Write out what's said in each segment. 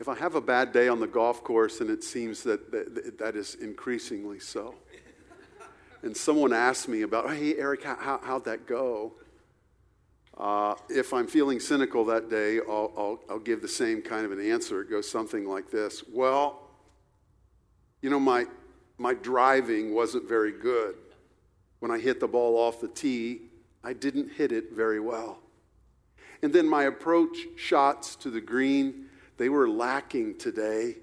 If I have a bad day on the golf course, and it seems that that, that is increasingly so, and someone asks me about, hey, Eric, how, how'd that go? Uh, if I'm feeling cynical that day, I'll, I'll, I'll give the same kind of an answer. It goes something like this Well, you know, my, my driving wasn't very good. When I hit the ball off the tee, I didn't hit it very well. And then my approach shots to the green, they were lacking today.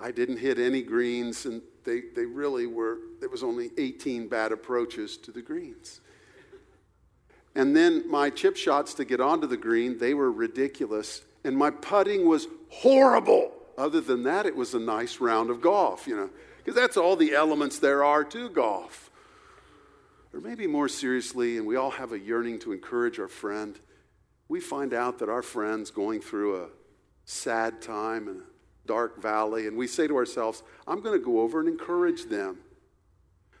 I didn't hit any greens, and they, they really were, there was only 18 bad approaches to the greens. And then my chip shots to get onto the green, they were ridiculous. And my putting was horrible. Other than that, it was a nice round of golf, you know, because that's all the elements there are to golf. Or maybe more seriously, and we all have a yearning to encourage our friend, we find out that our friend's going through a sad time and a dark valley, and we say to ourselves, I'm going to go over and encourage them.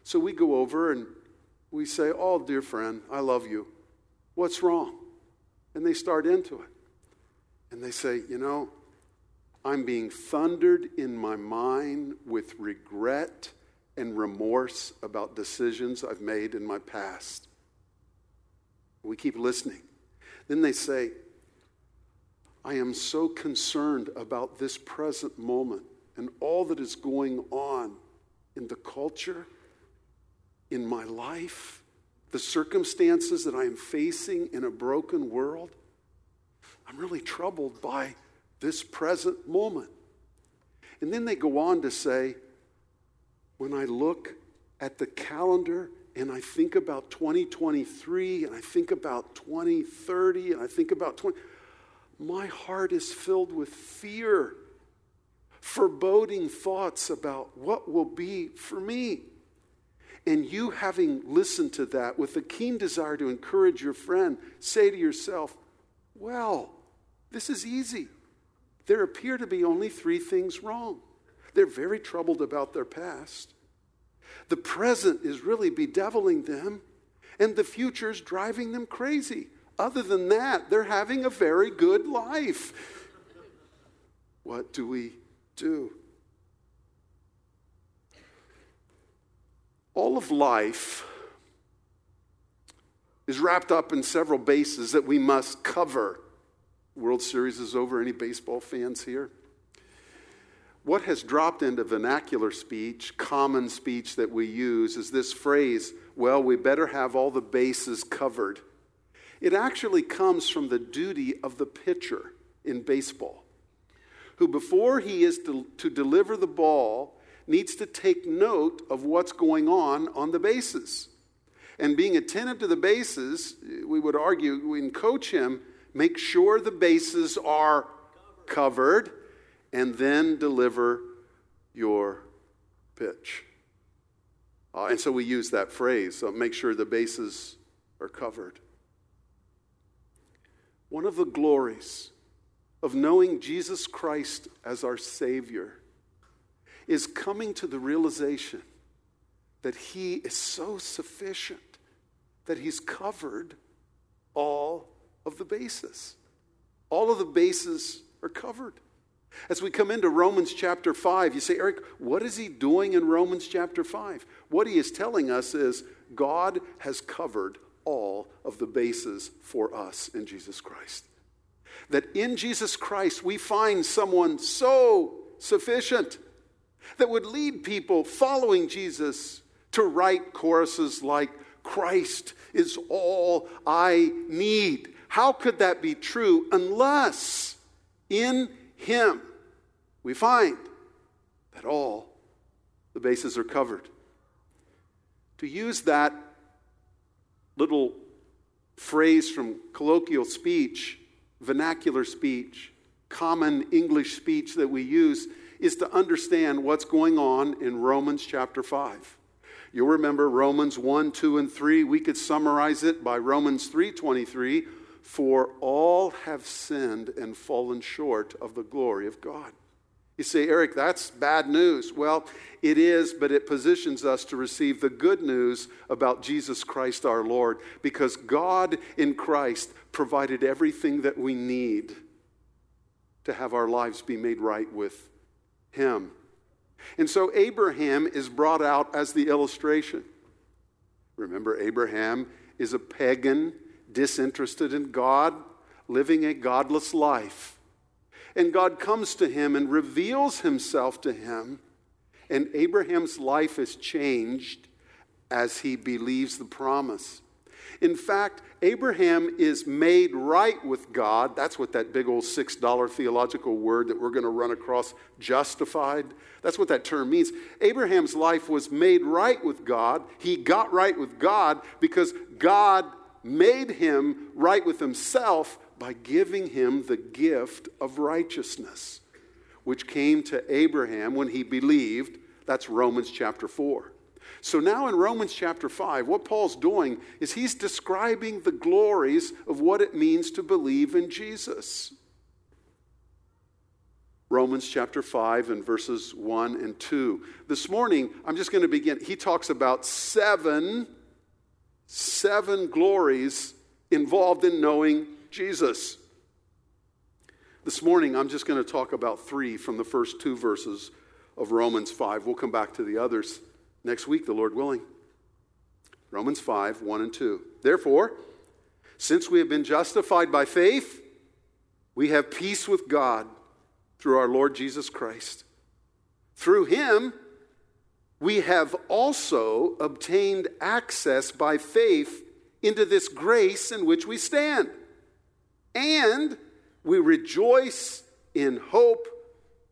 So we go over and we say, Oh, dear friend, I love you. What's wrong? And they start into it. And they say, You know, I'm being thundered in my mind with regret and remorse about decisions I've made in my past. We keep listening. Then they say, I am so concerned about this present moment and all that is going on in the culture, in my life, the circumstances that I am facing in a broken world, I'm really troubled by this present moment. And then they go on to say, when I look at the calendar and I think about 2023 and I think about 2030 and I think about 20, my heart is filled with fear, foreboding thoughts about what will be for me. And you, having listened to that with a keen desire to encourage your friend, say to yourself, Well, this is easy. There appear to be only three things wrong. They're very troubled about their past. The present is really bedeviling them, and the future is driving them crazy. Other than that, they're having a very good life. What do we do? All of life is wrapped up in several bases that we must cover. World Series is over. Any baseball fans here? What has dropped into vernacular speech, common speech that we use, is this phrase, well, we better have all the bases covered. It actually comes from the duty of the pitcher in baseball, who, before he is to, to deliver the ball, needs to take note of what's going on on the bases. And being attentive to the bases, we would argue, we coach him, make sure the bases are covered, and then deliver your pitch. Uh, and so we use that phrase so make sure the bases are covered. One of the glories of knowing Jesus Christ as our Savior is coming to the realization that He is so sufficient that He's covered all of the bases. All of the bases are covered. As we come into Romans chapter 5, you say, Eric, what is he doing in Romans chapter 5? What he is telling us is God has covered all of the bases for us in Jesus Christ. That in Jesus Christ we find someone so sufficient that would lead people following Jesus to write choruses like, Christ is all I need. How could that be true unless in Him we find that all the bases are covered? To use that little phrase from colloquial speech, vernacular speech, common English speech that we use, is to understand what's going on in Romans chapter 5. You'll remember Romans 1, 2, and 3. We could summarize it by Romans 3:23, for all have sinned and fallen short of the glory of God. You say, Eric, that's bad news. Well, it is, but it positions us to receive the good news about Jesus Christ our Lord because God in Christ provided everything that we need to have our lives be made right with Him. And so Abraham is brought out as the illustration. Remember, Abraham is a pagan, disinterested in God, living a godless life. And God comes to him and reveals himself to him. And Abraham's life is changed as he believes the promise. In fact, Abraham is made right with God. That's what that big old $6 theological word that we're going to run across, justified, that's what that term means. Abraham's life was made right with God. He got right with God because God made him right with himself by giving him the gift of righteousness, which came to Abraham when he believed. That's Romans chapter 4. So now in Romans chapter 5, what Paul's doing is he's describing the glories of what it means to believe in Jesus. Romans chapter 5 and verses 1 and 2. This morning, I'm just going to begin. He talks about seven, seven glories involved in knowing Jesus. This morning, I'm just going to talk about three from the first two verses of Romans 5. We'll come back to the others next week, the Lord willing. Romans 5, 1 and 2. Therefore, since we have been justified by faith, we have peace with God through our Lord Jesus Christ. Through him, we have also obtained access by faith into this grace in which we stand. And we rejoice in hope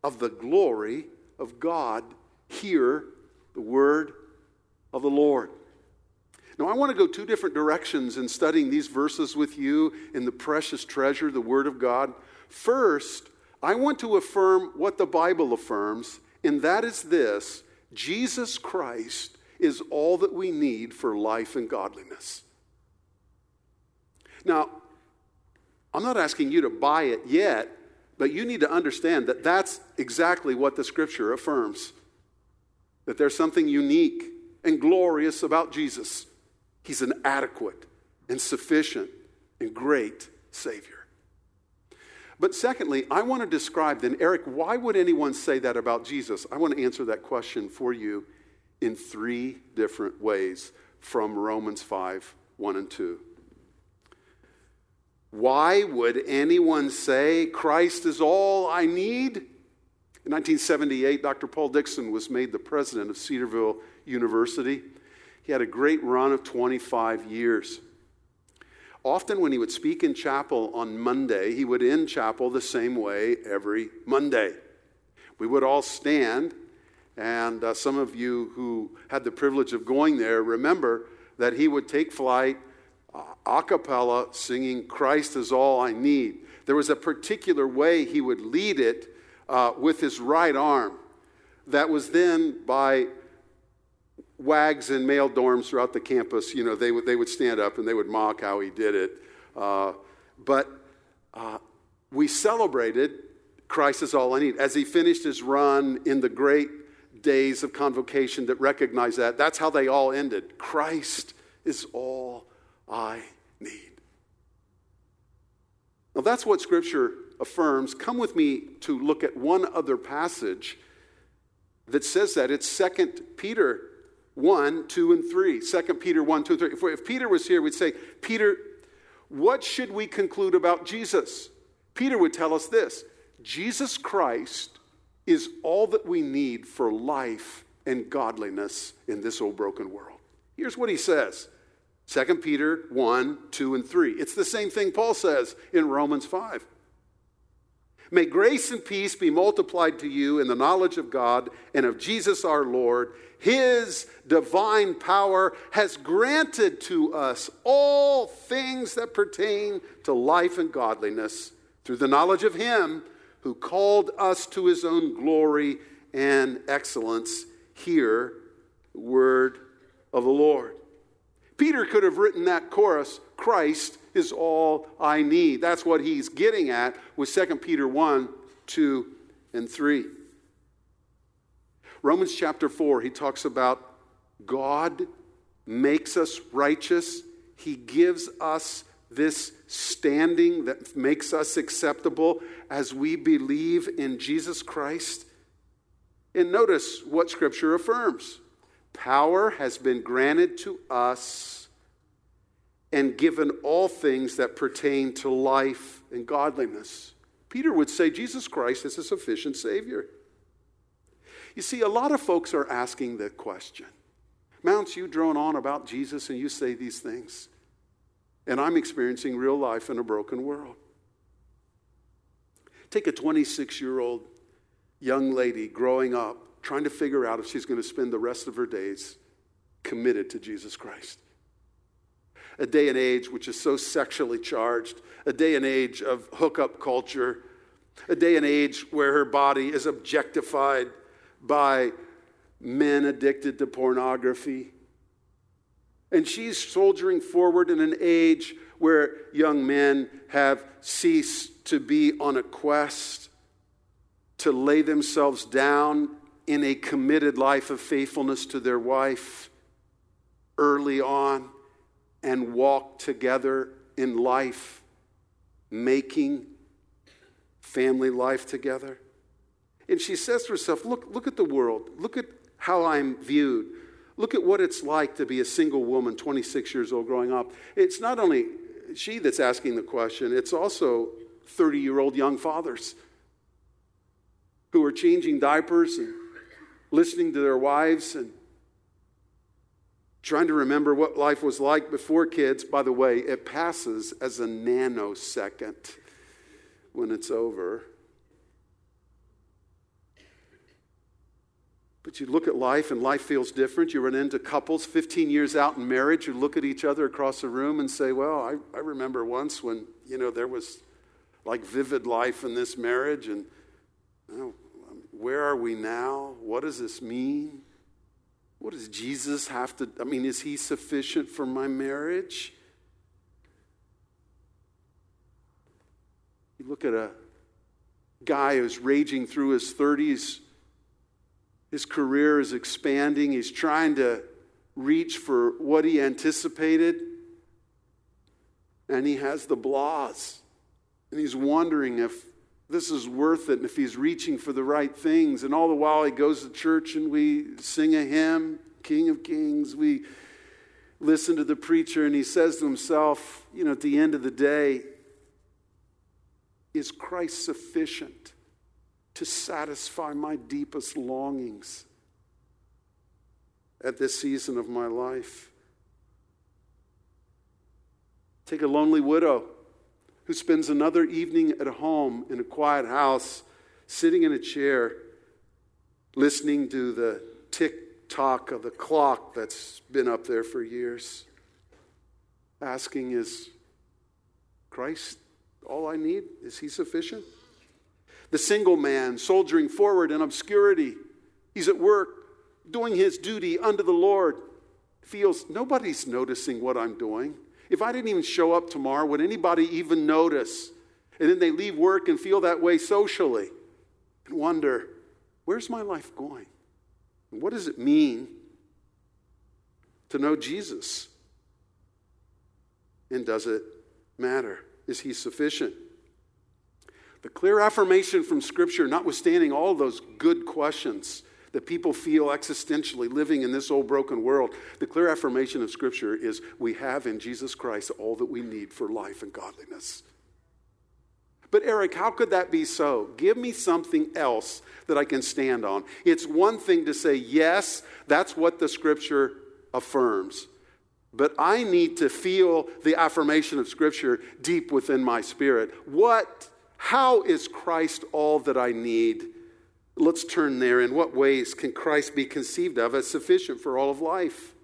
of the glory of God. Hear the word of the Lord. Now, I want to go two different directions in studying these verses with you in the precious treasure, the Word of God. First, I want to affirm what the Bible affirms, and that is this Jesus Christ is all that we need for life and godliness. Now, I'm not asking you to buy it yet, but you need to understand that that's exactly what the scripture affirms that there's something unique and glorious about Jesus. He's an adequate and sufficient and great Savior. But secondly, I want to describe then, Eric, why would anyone say that about Jesus? I want to answer that question for you in three different ways from Romans 5 1 and 2. Why would anyone say Christ is all I need? In 1978, Dr. Paul Dixon was made the president of Cedarville University. He had a great run of 25 years. Often, when he would speak in chapel on Monday, he would end chapel the same way every Monday. We would all stand, and uh, some of you who had the privilege of going there remember that he would take flight a cappella singing, Christ is all I need. There was a particular way he would lead it uh, with his right arm that was then by wags in male dorms throughout the campus, you know, they would, they would stand up and they would mock how he did it. Uh, but uh, we celebrated Christ is all I need. As he finished his run in the great days of convocation that recognize that, that's how they all ended. Christ is all I need. Now, that's what Scripture affirms. Come with me to look at one other passage that says that. It's 2 Peter 1, 2, and 3. 2 Peter 1, 2, and 3. If, if Peter was here, we'd say, Peter, what should we conclude about Jesus? Peter would tell us this Jesus Christ is all that we need for life and godliness in this old broken world. Here's what he says 2 Peter 1, 2, and 3. It's the same thing Paul says in Romans 5. May grace and peace be multiplied to you in the knowledge of God and of Jesus our Lord. His divine power has granted to us all things that pertain to life and godliness through the knowledge of Him who called us to His own glory and excellence. Hear the word of the Lord. Peter could have written that chorus Christ is all I need. That's what he's getting at with 2 Peter 1, 2, and 3. Romans chapter 4, he talks about God makes us righteous, he gives us this standing that makes us acceptable as we believe in Jesus Christ? And notice what Scripture affirms power has been granted to us and given all things that pertain to life and godliness. Peter would say Jesus Christ is a sufficient Savior. You see, a lot of folks are asking the question. Mounts, you drone on about Jesus and you say these things. And I'm experiencing real life in a broken world. Take a 26 year old young lady growing up, trying to figure out if she's going to spend the rest of her days committed to Jesus Christ. A day and age which is so sexually charged, a day and age of hookup culture, a day and age where her body is objectified by men addicted to pornography. And she's soldiering forward in an age where young men have ceased to be on a quest to lay themselves down in a committed life of faithfulness to their wife early on and walk together in life, making family life together. And she says to herself, Look, look at the world. Look at how I'm viewed. Look at what it's like to be a single woman, 26 years old, growing up. It's not only she that's asking the question, it's also 30 year old young fathers who are changing diapers and listening to their wives and trying to remember what life was like before kids. By the way, it passes as a nanosecond when it's over. But you look at life and life feels different. You run into couples 15 years out in marriage who look at each other across the room and say, Well, I, I remember once when, you know, there was like vivid life in this marriage. And know, where are we now? What does this mean? What does Jesus have to, I mean, is he sufficient for my marriage? You look at a guy who's raging through his 30s his career is expanding. He's trying to reach for what he anticipated. And he has the blahs. And he's wondering if this is worth it and if he's reaching for the right things. And all the while, he goes to church and we sing a hymn, King of Kings. We listen to the preacher, and he says to himself, you know, at the end of the day, is Christ sufficient? to satisfy my deepest longings at this season of my life. Take a lonely widow who spends another evening at home in a quiet house, sitting in a chair, listening to the tick tock of the clock that's been up there for years, asking, Is Christ all I need? Is He sufficient? The single man soldiering forward in obscurity. He's at work doing his duty unto the Lord. Feels nobody's noticing what I'm doing. If I didn't even show up tomorrow, would anybody even notice? And then they leave work and feel that way socially and wonder, where's my life going? what does it mean to know Jesus? And does it matter? Is he sufficient? The clear affirmation from Scripture, notwithstanding all those good questions that people feel existentially living in this old broken world, the clear affirmation of Scripture is we have in Jesus Christ all that we need for life and godliness. But, Eric, how could that be so? Give me something else that I can stand on. It's one thing to say, yes, that's what the Scripture affirms. But I need to feel the affirmation of Scripture deep within my spirit. What how is Christ all that I need? Let's turn there. In what ways can Christ be conceived of as sufficient for all of life?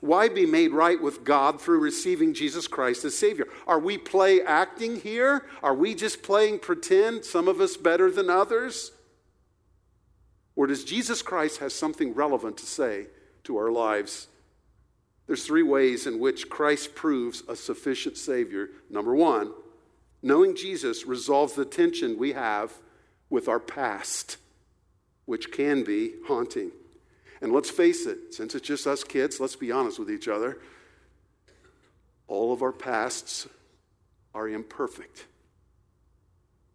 Why be made right with God through receiving Jesus Christ as Savior? Are we play acting here? Are we just playing pretend, some of us better than others? Or does Jesus Christ have something relevant to say to our lives? There's three ways in which Christ proves a sufficient Savior. Number one, Knowing Jesus resolves the tension we have with our past, which can be haunting. And let's face it, since it's just us kids, let's be honest with each other. All of our pasts are imperfect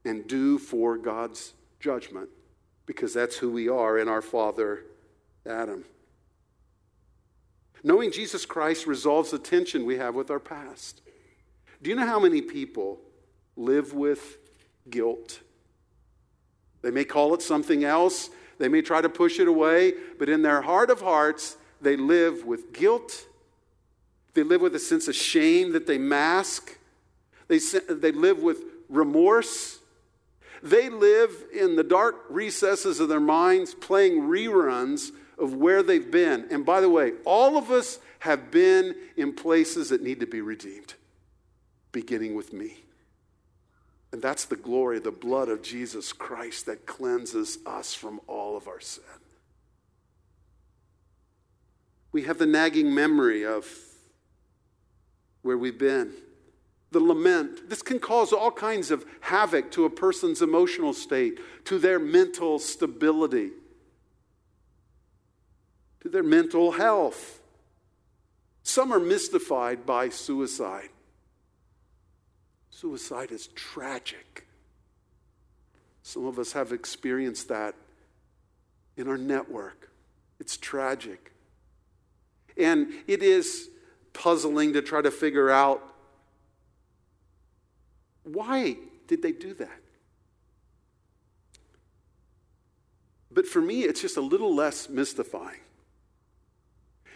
and due for God's judgment because that's who we are in our father Adam. Knowing Jesus Christ resolves the tension we have with our past. Do you know how many people live with guilt? They may call it something else, they may try to push it away, but in their heart of hearts, they live with guilt. They live with a sense of shame that they mask. They, they live with remorse. They live in the dark recesses of their minds playing reruns of where they've been. And by the way, all of us have been in places that need to be redeemed, beginning with me. And that's the glory, the blood of Jesus Christ that cleanses us from all of our sin. We have the nagging memory of where we've been. The lament. This can cause all kinds of havoc to a person's emotional state, to their mental stability to their mental health. Some are mystified by suicide. Suicide is tragic. Some of us have experienced that in our network. It's tragic. And it is puzzling to try to figure out why did they do that? But for me, it's just a little less mystifying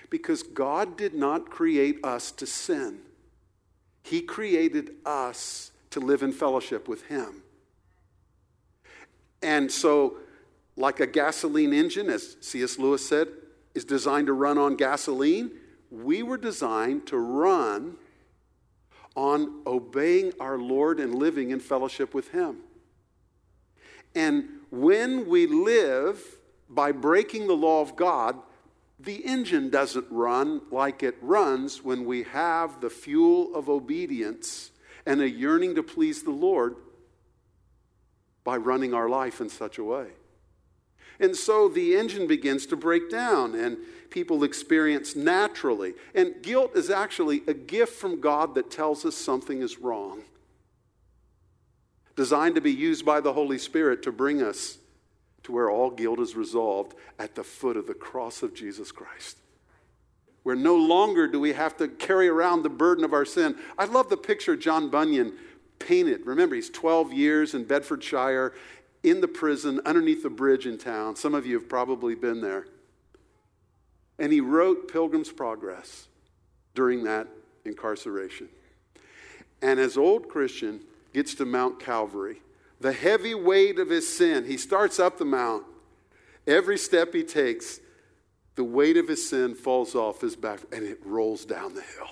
because God did not create us to sin. He created us to live in fellowship with Him. And so, like a gasoline engine, as C.S. Lewis said, is designed to run on gasoline, we were designed to run on obeying our Lord and living in fellowship with Him. And when we live by breaking the law of God, the engine doesn't run like it runs when we have the fuel of obedience and a yearning to please the Lord by running our life in such a way. And so the engine begins to break down, and people experience naturally. And guilt is actually a gift from God that tells us something is wrong, designed to be used by the Holy Spirit to bring us to where all guilt is resolved at the foot of the cross of Jesus Christ. Where no longer do we have to carry around the burden of our sin. I love the picture John Bunyan painted. Remember, he's 12 years in Bedfordshire in the prison underneath the bridge in town. Some of you have probably been there. And he wrote Pilgrim's Progress during that incarceration. And as old Christian gets to Mount Calvary, the heavy weight of his sin. He starts up the mount. Every step he takes, the weight of his sin falls off his back and it rolls down the hill.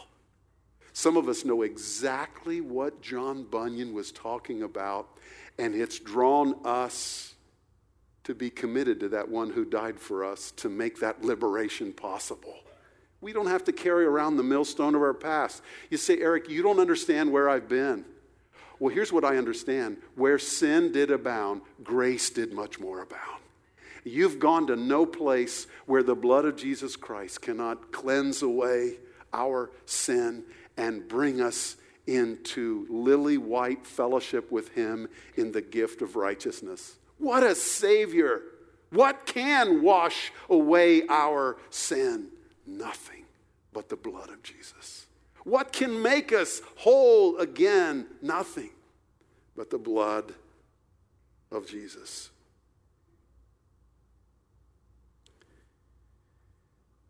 Some of us know exactly what John Bunyan was talking about, and it's drawn us to be committed to that one who died for us to make that liberation possible. We don't have to carry around the millstone of our past. You say, Eric, you don't understand where I've been. Well, here's what I understand where sin did abound, grace did much more abound. You've gone to no place where the blood of Jesus Christ cannot cleanse away our sin and bring us into lily white fellowship with Him in the gift of righteousness. What a Savior! What can wash away our sin? Nothing but the blood of Jesus. What can make us whole again? Nothing but the blood of Jesus.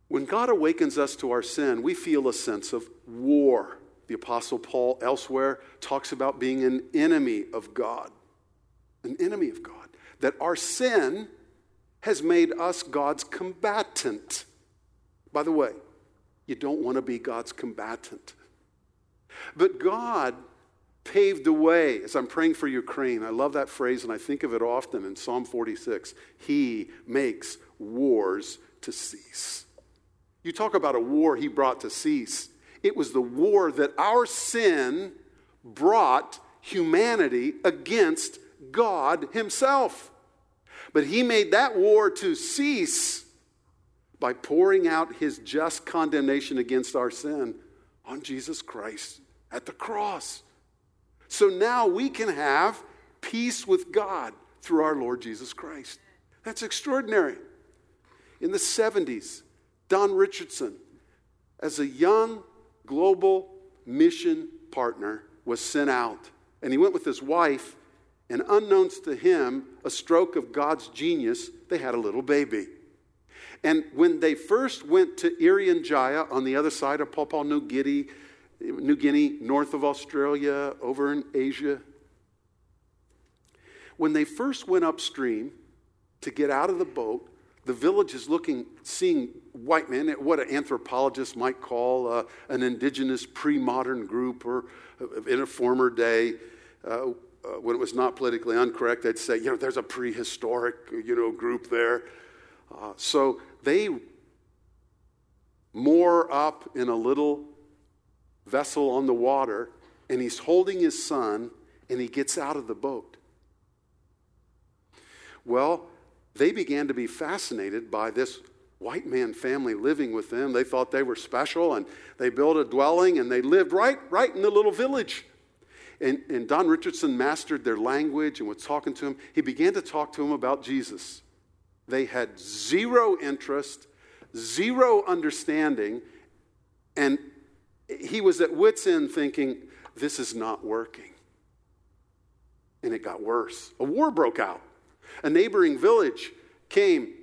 When God awakens us to our sin, we feel a sense of war. The Apostle Paul elsewhere talks about being an enemy of God. An enemy of God. That our sin has made us God's combatant. By the way, you don't want to be God's combatant. But God paved the way as I'm praying for Ukraine. I love that phrase and I think of it often in Psalm 46. He makes wars to cease. You talk about a war he brought to cease. It was the war that our sin brought humanity against God Himself. But He made that war to cease by pouring out his just condemnation against our sin on Jesus Christ at the cross. So now we can have peace with God through our Lord Jesus Christ. That's extraordinary. In the 70s, Don Richardson, as a young global mission partner, was sent out. And he went with his wife, and unknowns to him, a stroke of God's genius, they had a little baby. And when they first went to Irian Jaya on the other side of Papua New Guinea, New Guinea, north of Australia, over in Asia, when they first went upstream to get out of the boat, the village is looking, seeing white men, what an anthropologist might call uh, an indigenous pre modern group, or uh, in a former day, uh, uh, when it was not politically incorrect, they'd say, you know, there's a prehistoric, you know, group there. Uh, so they moor up in a little vessel on the water, and he's holding his son, and he gets out of the boat. Well, they began to be fascinated by this white man family living with them. They thought they were special and they built a dwelling and they lived right, right in the little village. And, and Don Richardson mastered their language and was talking to him. He began to talk to him about Jesus. They had zero interest, zero understanding, and he was at wits' end thinking, this is not working. And it got worse. A war broke out a neighboring village came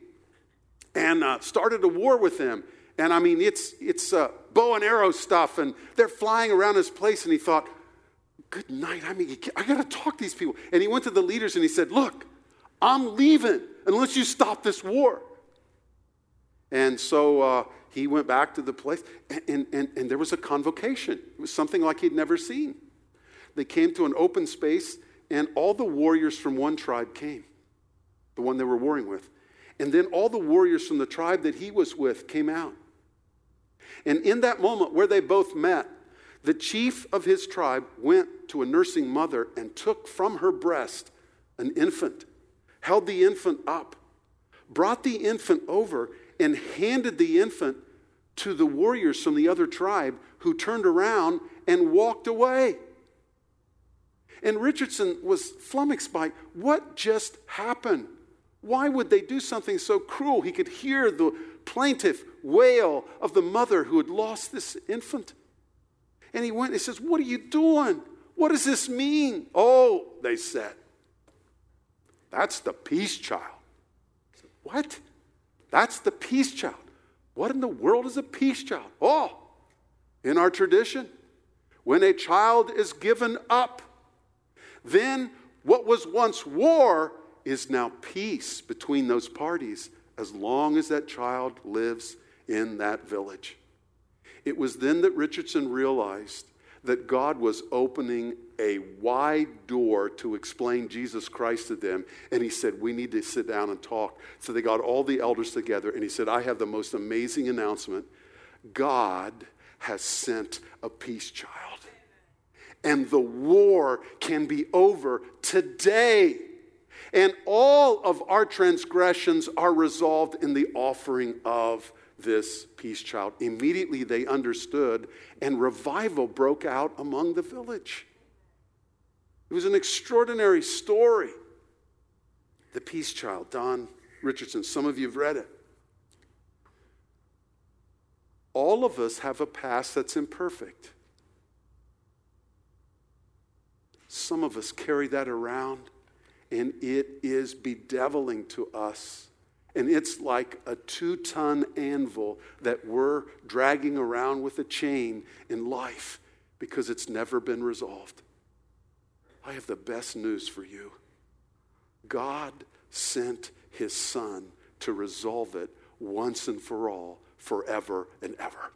and uh, started a war with them. And I mean, it's, it's uh, bow and arrow stuff, and they're flying around his place. And he thought, Good night. I mean, I got to talk to these people. And he went to the leaders and he said, Look, I'm leaving unless you stop this war. And so uh, he went back to the place, and, and, and, there was a convocation. It was something like he'd never seen. They came to an open space, and all the warriors from one tribe came the one they were warring with. And then all the warriors from the tribe that he was with came out. And in that moment where they both met, the chief of his tribe went to a nursing mother and took from her breast an infant, held the infant up, brought the infant over, and handed the infant to the warriors from the other tribe who turned around and walked away. And Richardson was flummoxed by what just happened. Why would they do something so cruel? He could hear the plaintive wail of the mother who had lost this infant. And he went and he says, What are you doing? What does this mean? Oh, they said, That's the peace child. Said, what? That's the peace child. What in the world is a peace child? Oh, in our tradition, when a child is given up, then what was once war is now peace between those parties as long as that child lives in that village. It was then that Richardson realized that God was opening a wide door to explain Jesus Christ to them. And he said, We need to sit down and talk. So they got all the elders together, and he said, I have the most amazing announcement God has sent a peace child. And the war can be over today. And all of our transgressions are resolved in the offering of this peace child. Immediately they understood, and revival broke out among the village. It was an extraordinary story. The peace child, Don Richardson, some of you have read it. All of us have a past that's imperfect. Some of us carry that around and it is bedeviling to us. And it's like a two ton anvil that we're dragging around with a chain in life because it's never been resolved. I have the best news for you God sent his son to resolve it once and for all, forever and ever.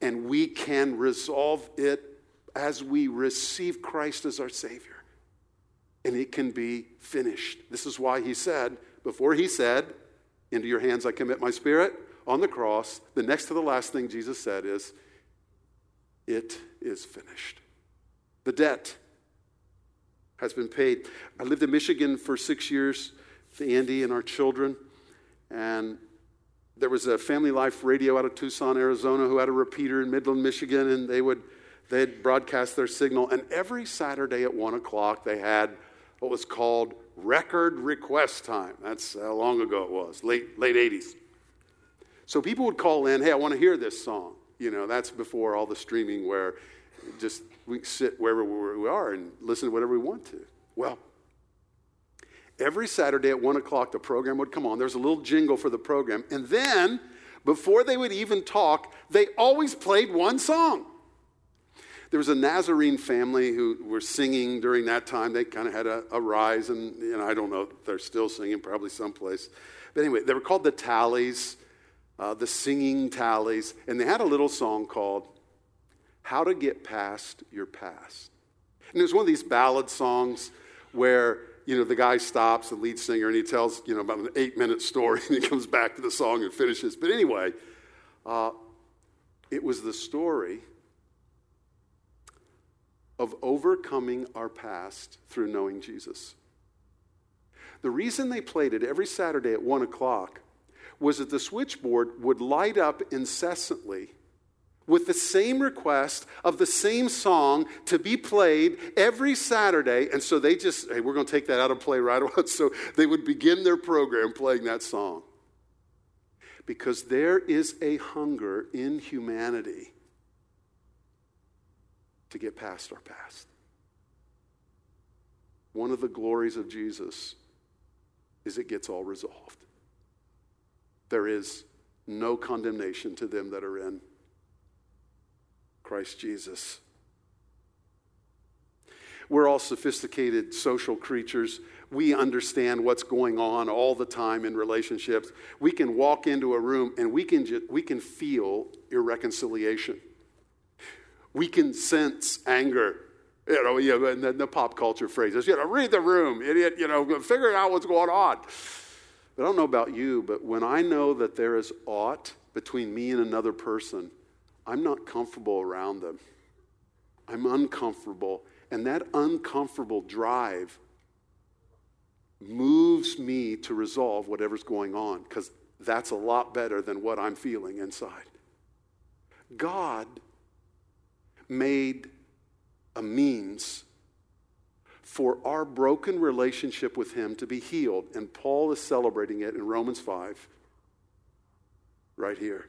And we can resolve it as we receive Christ as our Savior and it can be finished. This is why he said, before he said, Into your hands I commit my spirit, on the cross, the next to the last thing Jesus said is, It is finished. The debt has been paid. I lived in Michigan for six years with Andy and our children, and there was a Family Life Radio out of Tucson, Arizona, who had a repeater in Midland, Michigan, and they would they'd broadcast their signal. And every Saturday at one o'clock, they had what was called record request time. That's how long ago it was, late late 80s. So people would call in, hey, I want to hear this song. You know, that's before all the streaming where just we can sit wherever we are and listen to whatever we want to. Well, every Saturday at one o'clock, the program would come on. There's a little jingle for the program. And then, before they would even talk, they always played one song. There was a Nazarene family who were singing during that time. They kind of had a, a rise, and I don't know, they're still singing probably someplace. But anyway, they were called the Talleys, uh, the Singing Talleys, and they had a little song called How to Get Past Your Past. And was one of these ballad songs where you know, the guy stops, the lead singer, and he tells, you know, about an eight minute story, and he comes back to the song and finishes. But anyway, uh, it was the story of overcoming our past through knowing Jesus. The reason they played it every Saturday at one o'clock was that the switchboard would light up incessantly with the same request of the same song to be played every Saturday. And so they just, hey, we're going to take that out of play right away. So they would begin their program playing that song. Because there is a hunger in humanity to get past our past. One of the glories of Jesus is it gets all resolved. There is no condemnation to them that are in Christ Jesus. We're all sophisticated social creatures. We understand what's going on all the time in relationships. We can walk into a room and we can, ju- we can feel irreconciliation. We can sense anger. You know, yeah, the, the pop culture phrases, you know, read the room, idiot, you know, figure out what's going on. But I don't know about you, but when I know that there is aught between me and another person, I'm not comfortable around them. I'm uncomfortable. And that uncomfortable drive moves me to resolve whatever's going on because that's a lot better than what I'm feeling inside. God made a means for our broken relationship with Him to be healed. And Paul is celebrating it in Romans 5, right here.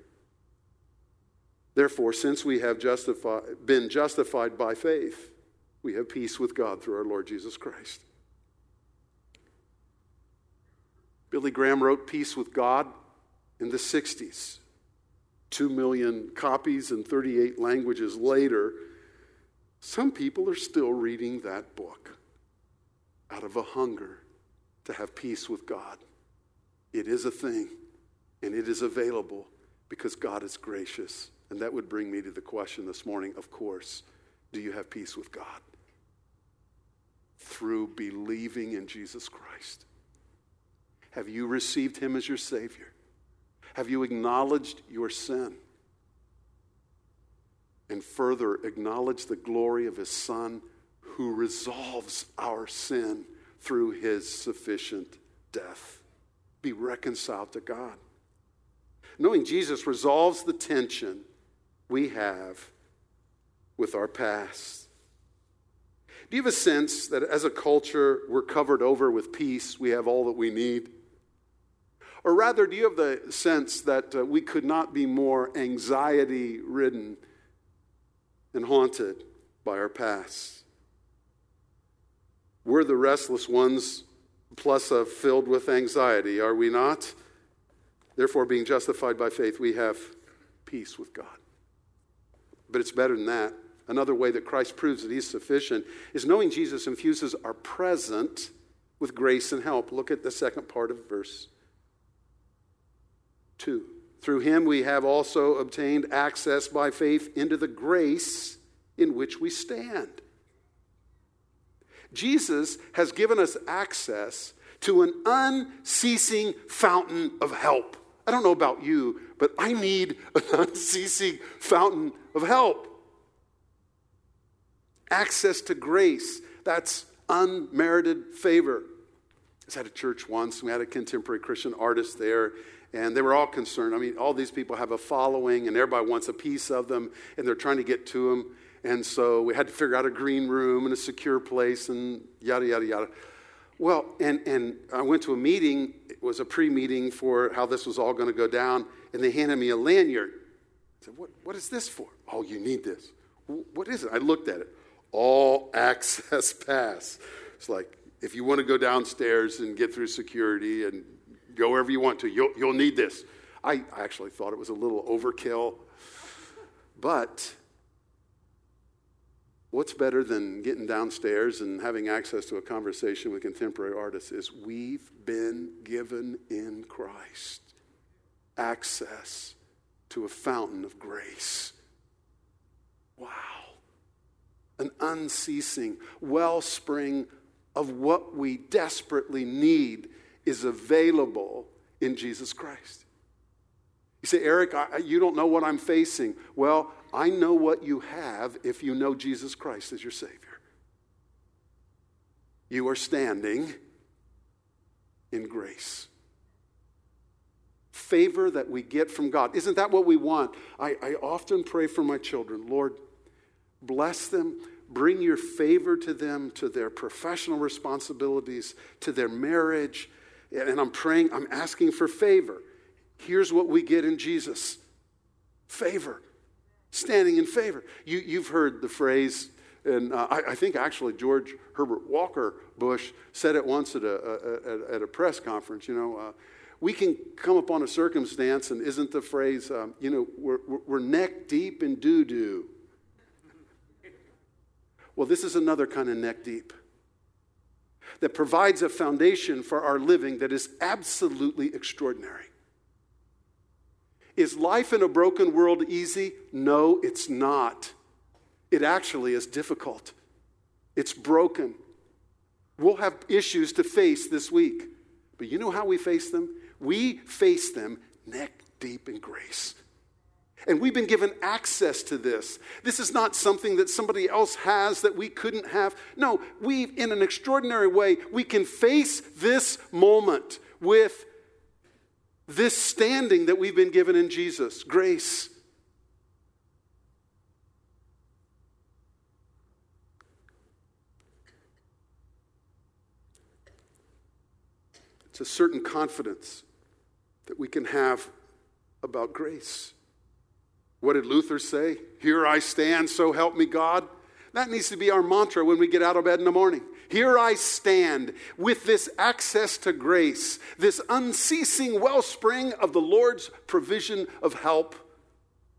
Therefore, since we have justified, been justified by faith, we have peace with God through our Lord Jesus Christ. Billy Graham wrote Peace with God in the 60s. Two million copies in 38 languages later, some people are still reading that book out of a hunger to have peace with God. It is a thing, and it is available because God is gracious and that would bring me to the question this morning of course, do you have peace with God? Through believing in Jesus Christ. Have you received him as your Savior? Have you acknowledged your sin? And further, acknowledge the glory of his Son who resolves our sin through his sufficient death. Be reconciled to God. Knowing Jesus resolves the tension we have with our past. Do you have a sense that as a culture, we're covered over with peace? We have all that we need? Or rather, do you have the sense that uh, we could not be more anxiety ridden and haunted by our past? We're the restless ones, plus uh, filled with anxiety, are we not? Therefore, being justified by faith, we have peace with God. But it's better than that. Another way that Christ proves that he's sufficient is knowing Jesus infuses our present with grace and help. Look at the second part of verse 2. Through him we have also obtained access by faith into the grace in which we stand. Jesus has given us access to an unceasing fountain of help. I don't know about you, but I need an unceasing fountain of help. Access to grace, that's unmerited favor. I was at a church once, we had a contemporary Christian artist there, and they were all concerned. I mean, all these people have a following, and everybody wants a piece of them, and they're trying to get to them. And so we had to figure out a green room and a secure place, and yada, yada, yada. Well, and, and I went to a meeting. Was a pre meeting for how this was all going to go down, and they handed me a lanyard. I said, what, what is this for? Oh, you need this. What is it? I looked at it. All access pass. It's like, if you want to go downstairs and get through security and go wherever you want to, you'll, you'll need this. I actually thought it was a little overkill. But what's better than getting downstairs and having access to a conversation with contemporary artists is we've been given in Christ access to a fountain of grace. Wow. An unceasing wellspring of what we desperately need is available in Jesus Christ. You say, Eric, I, you don't know what I'm facing. Well, I know what you have if you know Jesus Christ as your Savior. You are standing in grace. Favor that we get from God. Isn't that what we want? I, I often pray for my children Lord, bless them, bring your favor to them, to their professional responsibilities, to their marriage. And I'm praying, I'm asking for favor. Here's what we get in Jesus favor standing in favor. You, you've heard the phrase, and uh, I, I, think actually George Herbert Walker Bush said it once at a, a, at a press conference, you know. Uh, we can come upon a circumstance, and isn't the phrase, um, you know, we're, we're neck deep in doo doo. Well, this is another kind of neck deep that provides a foundation for our living that is absolutely extraordinary. Is life in a broken world easy? No, it's not. It actually is difficult. It's broken. We'll have issues to face this week. But you know how we face them? We face them neck deep in grace. And we've been given access to this. This is not something that somebody else has that we couldn't have. No, we, in an extraordinary way, we can face this moment with this standing that we've been given in Jesus grace. It's a certain confidence that we can have about grace. What did Luther say? Here I stand, so help me God. That needs to be our mantra when we get out of bed in the morning. Here I stand with this access to grace, this unceasing wellspring of the Lord's provision of help,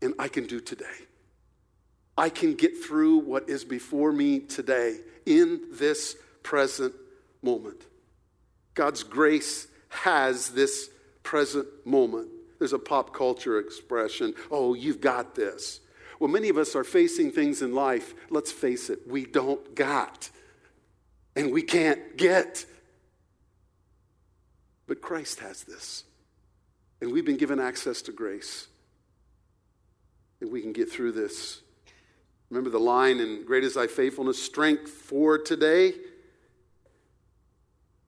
and I can do today. I can get through what is before me today in this present moment. God's grace has this present moment. There's a pop culture expression oh, you've got this. Well, many of us are facing things in life, let's face it, we don't got and we can't get. But Christ has this. And we've been given access to grace. And we can get through this. Remember the line in Great is Thy Faithfulness, strength for today?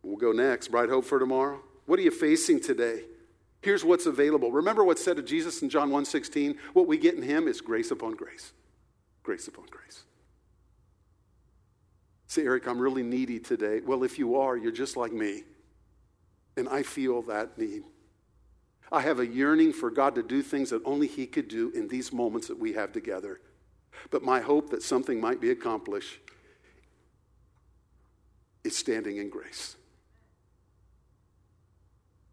We'll go next. Bright hope for tomorrow. What are you facing today? Here's what's available. Remember what's said of Jesus in John 1:16? What we get in him is grace upon grace. Grace upon grace. Say, Eric, I'm really needy today. Well, if you are, you're just like me. And I feel that need. I have a yearning for God to do things that only He could do in these moments that we have together. But my hope that something might be accomplished is standing in grace.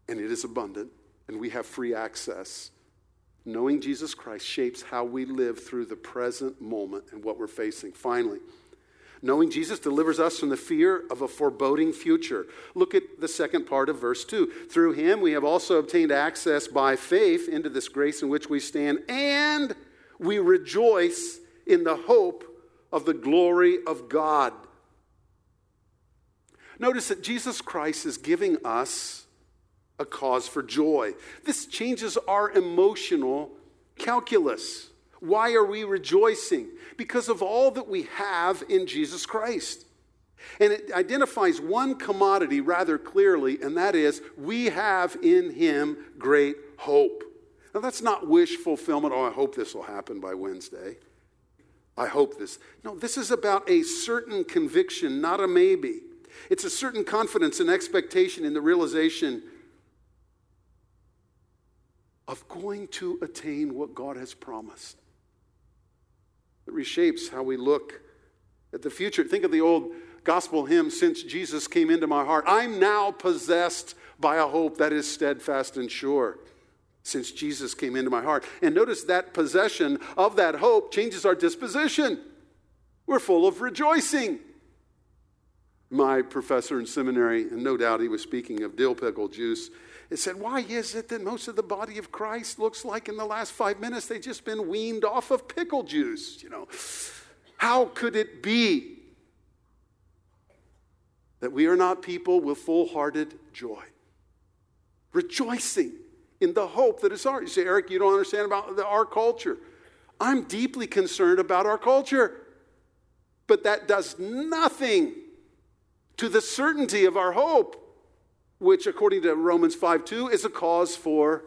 And it is abundant, and we have free access. Knowing Jesus Christ shapes how we live through the present moment and what we're facing. Finally, Knowing Jesus delivers us from the fear of a foreboding future. Look at the second part of verse 2. Through him we have also obtained access by faith into this grace in which we stand, and we rejoice in the hope of the glory of God. Notice that Jesus Christ is giving us a cause for joy. This changes our emotional calculus. Why are we rejoicing? Because of all that we have in Jesus Christ. And it identifies one commodity rather clearly, and that is we have in him great hope. Now, that's not wish fulfillment. Oh, I hope this will happen by Wednesday. I hope this. No, this is about a certain conviction, not a maybe. It's a certain confidence and expectation in the realization of going to attain what God has promised. It reshapes how we look at the future. Think of the old gospel hymn, Since Jesus Came Into My Heart. I'm now possessed by a hope that is steadfast and sure. Since Jesus came into my heart. And notice that possession of that hope changes our disposition. We're full of rejoicing. My professor in seminary, and no doubt he was speaking of dill pickle juice, it said, Why is it that most of the body of Christ looks like in the last five minutes they've just been weaned off of pickle juice? You know, how could it be that we are not people with full hearted joy, rejoicing in the hope that is ours. You say, Eric, you don't understand about the, our culture. I'm deeply concerned about our culture, but that does nothing to the certainty of our hope, which, according to Romans 5 2, is a cause for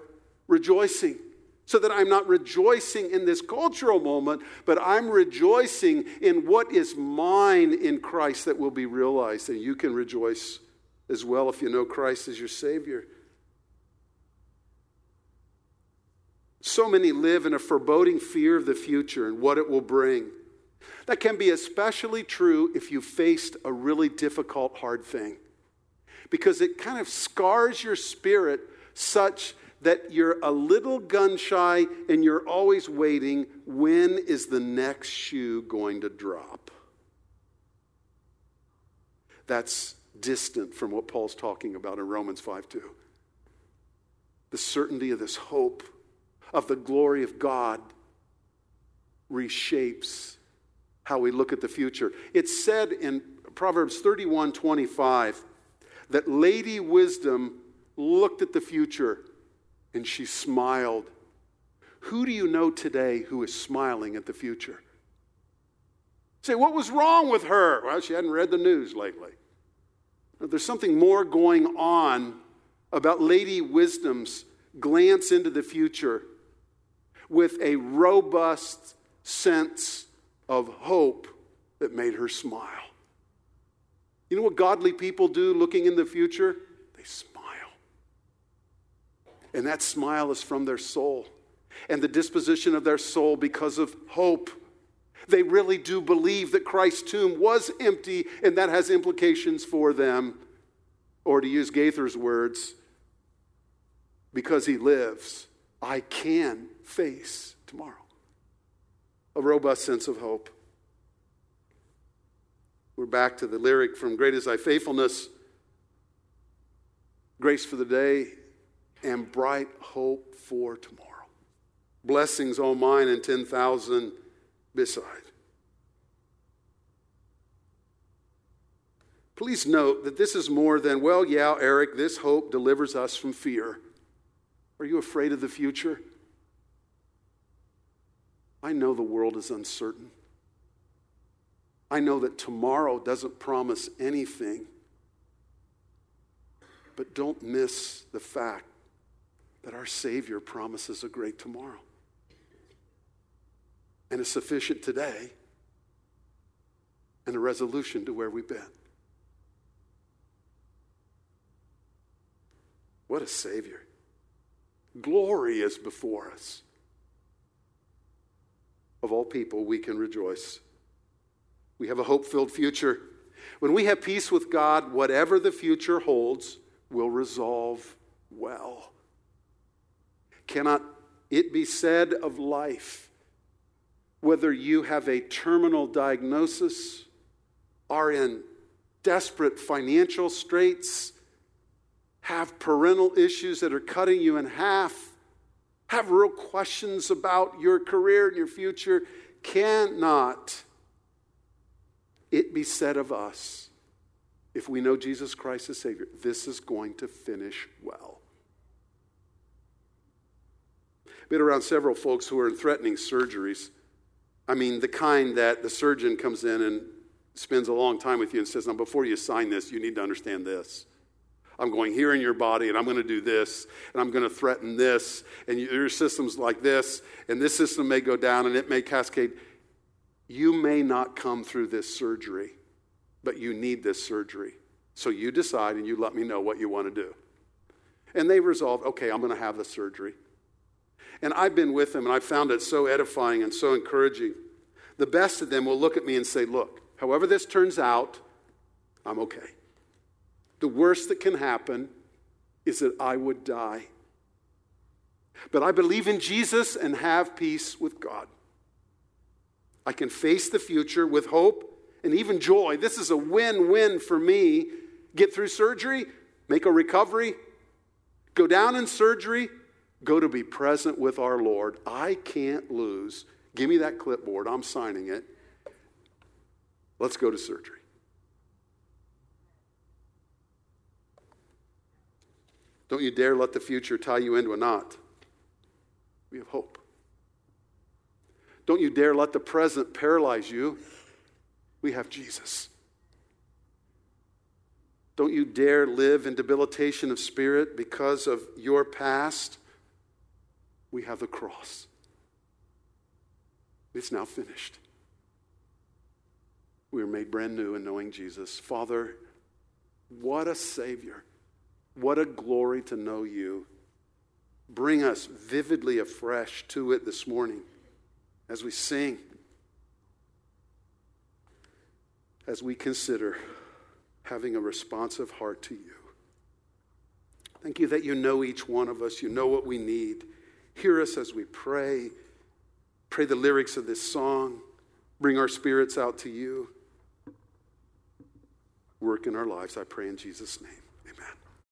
rejoicing so that I'm not rejoicing in this cultural moment, but I'm rejoicing in what is mine in Christ that will be realized. And you can rejoice as well if you know Christ as your Savior. So many live in a foreboding fear of the future and what it will bring. That can be especially true if you faced a really difficult, hard thing, because it kind of scars your spirit such that you're a little gun shy and you're always waiting when is the next shoe going to drop? That's distant from what Paul's talking about in Romans 5 2. The certainty of this hope of the glory of God reshapes how we look at the future. It's said in Proverbs 31 25 that Lady Wisdom looked at the future and she smiled. Who do you know today who is smiling at the future? Say, what was wrong with her? Well, she hadn't read the news lately. There's something more going on about Lady Wisdom's glance into the future with a robust sense of hope that made her smile. You know what godly people do looking in the future? They smile. And that smile is from their soul and the disposition of their soul because of hope. They really do believe that Christ's tomb was empty, and that has implications for them. Or to use Gaither's words, because he lives, I can face tomorrow. A robust sense of hope. We're back to the lyric from Great is Thy Faithfulness. Grace for the day and bright hope for tomorrow. Blessings all mine and 10,000 beside. Please note that this is more than, well, yeah, Eric, this hope delivers us from fear. Are you afraid of the future? I know the world is uncertain. I know that tomorrow doesn't promise anything. But don't miss the fact that our Savior promises a great tomorrow and a sufficient today and a resolution to where we've been. What a Savior. Glory is before us. Of all people, we can rejoice. We have a hope filled future. When we have peace with God, whatever the future holds will resolve well. Cannot it be said of life, whether you have a terminal diagnosis, are in desperate financial straits, have parental issues that are cutting you in half, have real questions about your career and your future, cannot it be said of us, if we know Jesus Christ as Savior, this is going to finish well. been around several folks who are in threatening surgeries. I mean, the kind that the surgeon comes in and spends a long time with you and says, Now, before you sign this, you need to understand this. I'm going here in your body, and I'm going to do this, and I'm going to threaten this, and your system's like this, and this system may go down, and it may cascade. You may not come through this surgery, but you need this surgery. So you decide, and you let me know what you want to do. And they resolved, okay, I'm going to have the surgery. And I've been with them, and I found it so edifying and so encouraging. The best of them will look at me and say, Look, however this turns out, I'm okay. The worst that can happen is that I would die. But I believe in Jesus and have peace with God. I can face the future with hope and even joy. This is a win win for me. Get through surgery, make a recovery, go down in surgery, go to be present with our Lord. I can't lose. Give me that clipboard. I'm signing it. Let's go to surgery. Don't you dare let the future tie you into a knot. We have hope. Don't you dare let the present paralyze you. We have Jesus. Don't you dare live in debilitation of spirit because of your past. We have the cross. It's now finished. We are made brand new in knowing Jesus. Father, what a Savior. What a glory to know you. Bring us vividly afresh to it this morning as we sing, as we consider having a responsive heart to you. Thank you that you know each one of us, you know what we need. Hear us as we pray. Pray the lyrics of this song. Bring our spirits out to you. Work in our lives, I pray in Jesus' name.